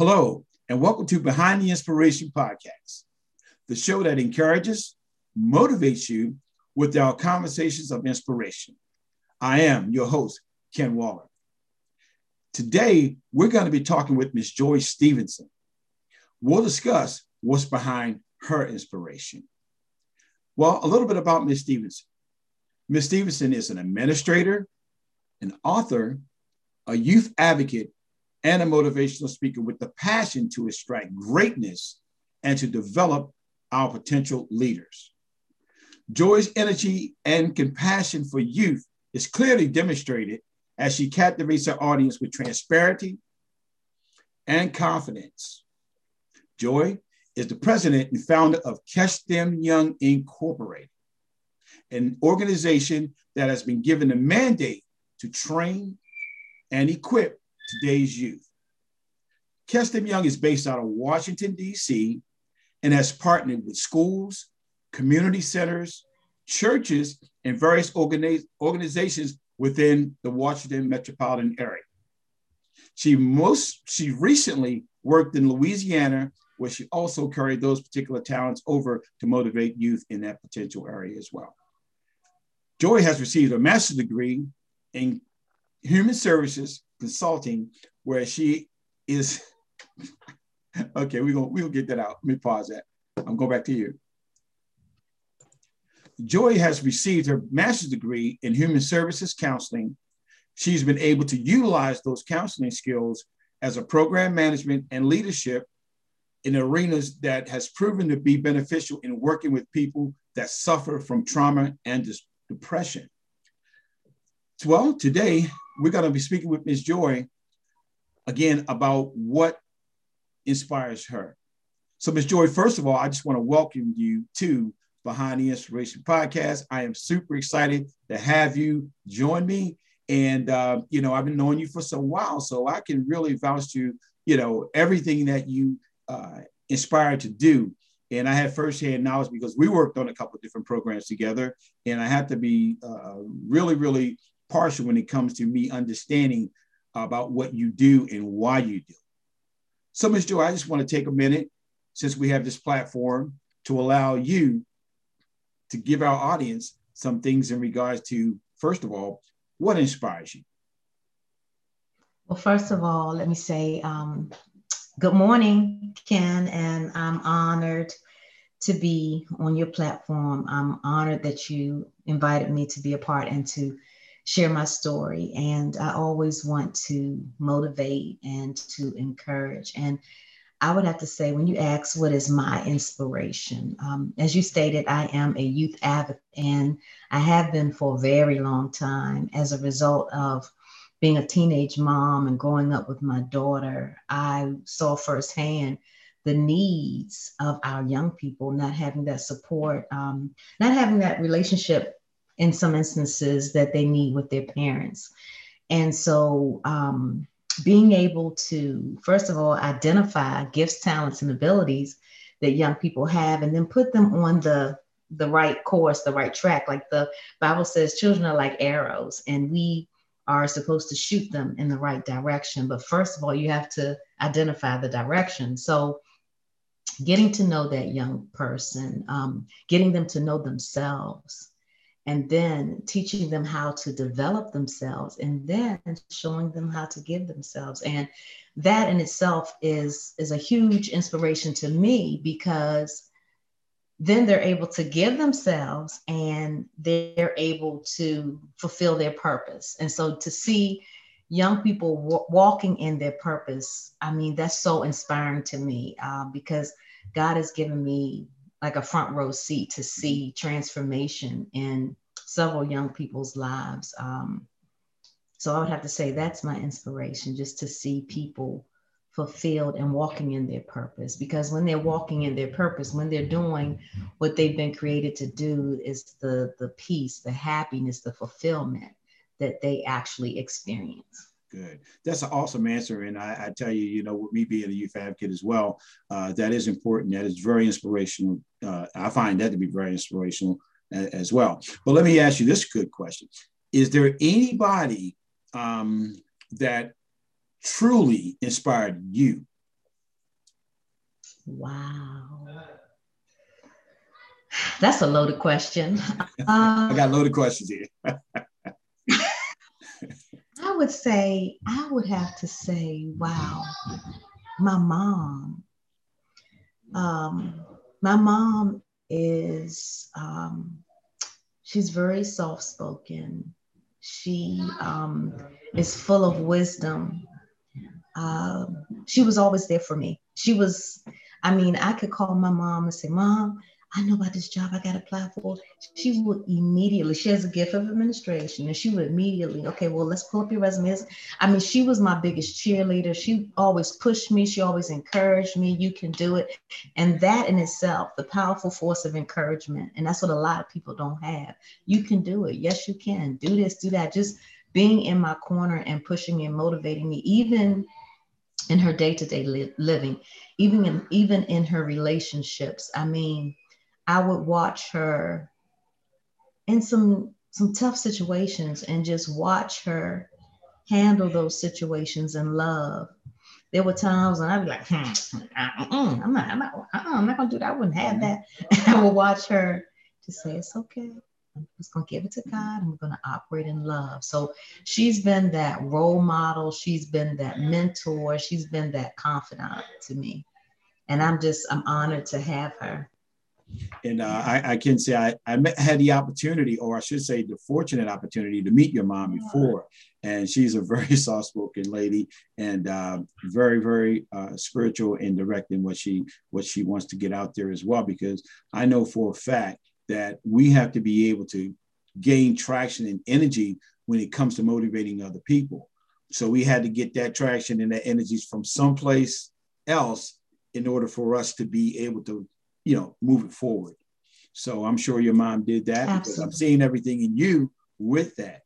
Hello, and welcome to Behind the Inspiration Podcast, the show that encourages, motivates you with our conversations of inspiration. I am your host, Ken Waller. Today, we're going to be talking with Ms. Joy Stevenson. We'll discuss what's behind her inspiration. Well, a little bit about Ms. Stevenson. Ms. Stevenson is an administrator, an author, a youth advocate, and a motivational speaker with the passion to extract greatness and to develop our potential leaders. Joy's energy and compassion for youth is clearly demonstrated as she captivates her audience with transparency and confidence. Joy is the president and founder of Catch Them Young Incorporated, an organization that has been given a mandate to train and equip today's youth. Them Young is based out of Washington, D.C., and has partnered with schools, community centers, churches, and various organiz- organizations within the Washington metropolitan area. She most she recently worked in Louisiana, where she also carried those particular talents over to motivate youth in that potential area as well. Joy has received a master's degree in human services consulting, where she is. okay, we're gonna we'll get that out. Let me pause that. I'm going back to you. Joy has received her master's degree in human services counseling. She's been able to utilize those counseling skills as a program management and leadership in arenas that has proven to be beneficial in working with people that suffer from trauma and depression. Well, today we're going to be speaking with Ms. Joy again about what inspires her. So, Ms. Joy, first of all, I just want to welcome you to Behind the Inspiration Podcast. I am super excited to have you join me. And, uh, you know, I've been knowing you for some while, so I can really vouch to, you know, everything that you uh, inspired to do. And I had firsthand knowledge because we worked on a couple of different programs together. And I have to be uh, really, really partial when it comes to me understanding about what you do and why you do. So, Ms. Joy, I just want to take a minute since we have this platform to allow you to give our audience some things in regards to, first of all, what inspires you? Well, first of all, let me say um, good morning, Ken, and I'm honored to be on your platform. I'm honored that you invited me to be a part and to share my story. And I always want to motivate and to encourage. And I would have to say, when you ask what is my inspiration, um, as you stated, I am a youth advocate and I have been for a very long time as a result of being a teenage mom and growing up with my daughter. I saw firsthand the needs of our young people, not having that support, um, not having that relationship in some instances that they need with their parents. And so, um, being able to, first of all, identify gifts, talents, and abilities that young people have, and then put them on the the right course, the right track. Like the Bible says, children are like arrows, and we are supposed to shoot them in the right direction. But first of all, you have to identify the direction. So, getting to know that young person, um, getting them to know themselves, and then teaching them how to develop themselves and then showing them how to give themselves. And that in itself is is a huge inspiration to me because then they're able to give themselves and they're able to fulfill their purpose. And so to see young people w- walking in their purpose i mean that's so inspiring to me uh, because god has given me like a front row seat to see transformation in several young people's lives. Um, so I would have to say that's my inspiration, just to see people fulfilled and walking in their purpose. Because when they're walking in their purpose, when they're doing what they've been created to do, is the the peace, the happiness, the fulfillment that they actually experience. Good. That's an awesome answer. And I, I, tell you, you know, with me being a youth advocate as well, uh, that is important. That is very inspirational. Uh, I find that to be very inspirational uh, as well. But let me ask you this good question Is there anybody um, that truly inspired you Wow. That's a loaded question. I got loaded questions here. Would say, I would have to say, wow, my mom. Um, my mom is, um, she's very soft spoken. She um, is full of wisdom. Um, she was always there for me. She was, I mean, I could call my mom and say, Mom, I know about this job I got to apply for. She would immediately, she has a gift of administration, and she would immediately, okay, well, let's pull up your resumes. I mean, she was my biggest cheerleader. She always pushed me, she always encouraged me, you can do it. And that in itself, the powerful force of encouragement, and that's what a lot of people don't have. You can do it. Yes, you can. Do this, do that. Just being in my corner and pushing me and motivating me, even in her day-to-day li- living, even in even in her relationships. I mean, I would watch her in some some tough situations and just watch her handle those situations in love. There were times when I'd be like, hmm, I'm not, I'm not, uh-uh, I'm not gonna do that. I wouldn't have that. I would watch her to say, it's okay. I'm just gonna give it to God and we're gonna operate in love. So she's been that role model, she's been that mentor, she's been that confidant to me. And I'm just, I'm honored to have her and uh, I, I, can say I, I met, had the opportunity, or I should say, the fortunate opportunity to meet your mom before. And she's a very soft spoken lady and uh, very, very uh, spiritual and direct in what she what she wants to get out there as well. Because I know for a fact that we have to be able to gain traction and energy when it comes to motivating other people. So we had to get that traction and that energies from someplace else in order for us to be able to you know, moving forward. So I'm sure your mom did that Absolutely. because I'm seeing everything in you with that.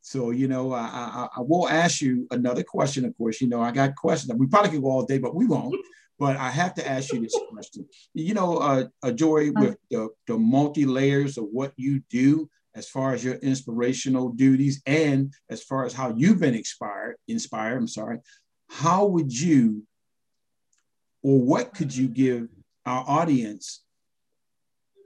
So, you know, I, I, I, will ask you another question, of course. You know, I got questions. We probably could go all day, but we won't. But I have to ask you this question. You know, uh, uh, Joy, with the, the multi layers of what you do as far as your inspirational duties and as far as how you've been inspired, inspired, I'm sorry, how would you or what could you give our audience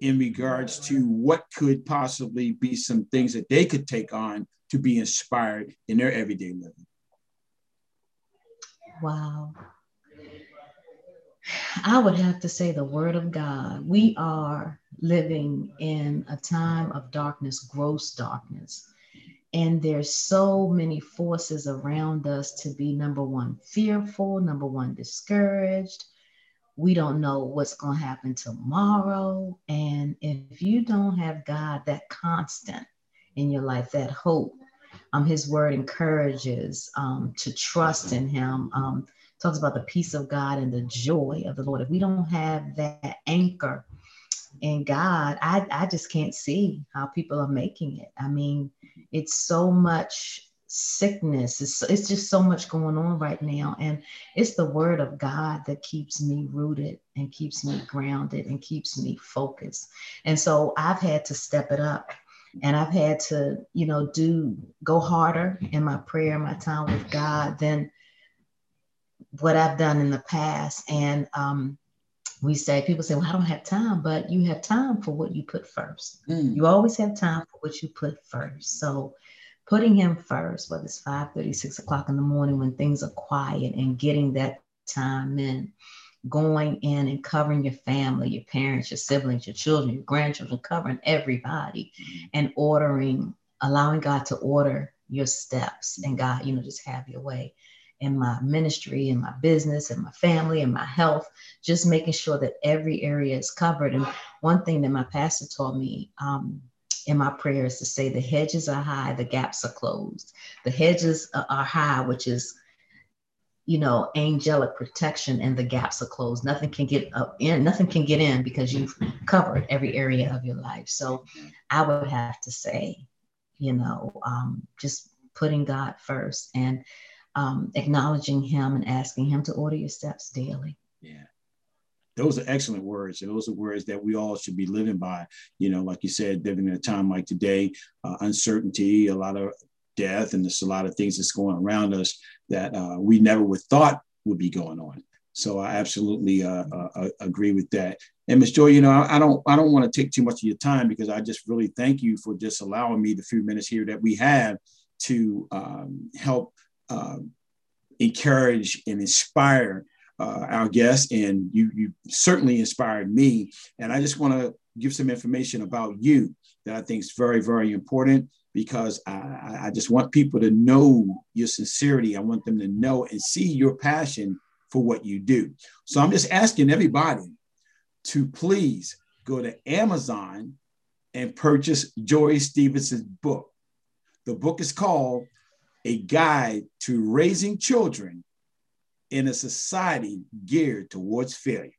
in regards to what could possibly be some things that they could take on to be inspired in their everyday living. Wow. I would have to say the word of God. We are living in a time of darkness, gross darkness. And there's so many forces around us to be number one, fearful, number one, discouraged, we don't know what's going to happen tomorrow. And if you don't have God, that constant in your life, that hope, um, His Word encourages um, to trust in Him. Um, talks about the peace of God and the joy of the Lord. If we don't have that anchor in God, I, I just can't see how people are making it. I mean, it's so much sickness. It's, it's just so much going on right now. And it's the word of God that keeps me rooted and keeps me grounded and keeps me focused. And so I've had to step it up and I've had to, you know, do go harder in my prayer, my time with God than what I've done in the past. And um, we say, people say, well, I don't have time, but you have time for what you put first. Mm. You always have time for what you put first. So putting him first, whether it's 5 30, 6 o'clock in the morning when things are quiet and getting that time in, going in and covering your family, your parents, your siblings, your children, your grandchildren, covering everybody and ordering, allowing God to order your steps and God, you know, just have your way in my ministry, in my business, and my family, and my health, just making sure that every area is covered. And one thing that my pastor taught me, um, in my prayers to say the hedges are high, the gaps are closed. The hedges are high, which is, you know, angelic protection, and the gaps are closed. Nothing can get up in, nothing can get in because you've covered every area of your life. So I would have to say, you know, um, just putting God first and um, acknowledging Him and asking Him to order your steps daily. Yeah those are excellent words. And those are words that we all should be living by. You know, like you said, living in a time like today, uh, uncertainty, a lot of death, and there's a lot of things that's going around us that uh, we never would thought would be going on. So I absolutely uh, uh, uh agree with that. And Ms. Joy, you know, I, I don't I don't want to take too much of your time because I just really thank you for just allowing me the few minutes here that we have to um, help uh, encourage and inspire uh, our guests. And you you certainly inspired me. And I just want to give some information about you that I think is very very important because I, I just want people to know your sincerity. I want them to know and see your passion for what you do. So I'm just asking everybody to please go to Amazon and purchase Joy Stevenson's book. The book is called A Guide to Raising Children in a Society Geared Towards Failure.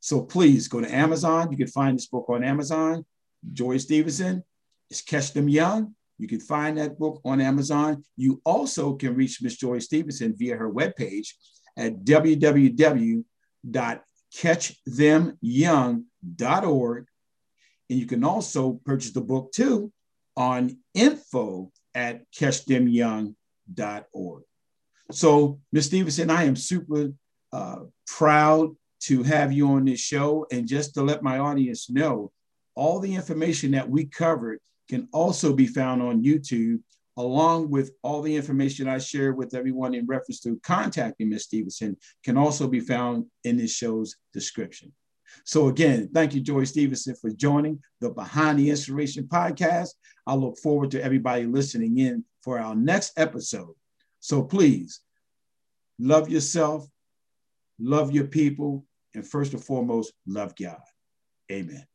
So please go to Amazon. You can find this book on Amazon. Joy Stevenson, It's Catch Them Young. You can find that book on Amazon. You also can reach Miss Joy Stevenson via her webpage at www.catchthemyoung.org. And you can also purchase the book too on info at catchthemyoung.org. So, Ms. Stevenson, I am super uh, proud to have you on this show. And just to let my audience know, all the information that we covered can also be found on YouTube, along with all the information I shared with everyone in reference to contacting Ms. Stevenson can also be found in this show's description. So again, thank you, Joy Stevenson, for joining the Behind the Inspiration podcast. I look forward to everybody listening in for our next episode. So please love yourself, love your people, and first and foremost, love God. Amen.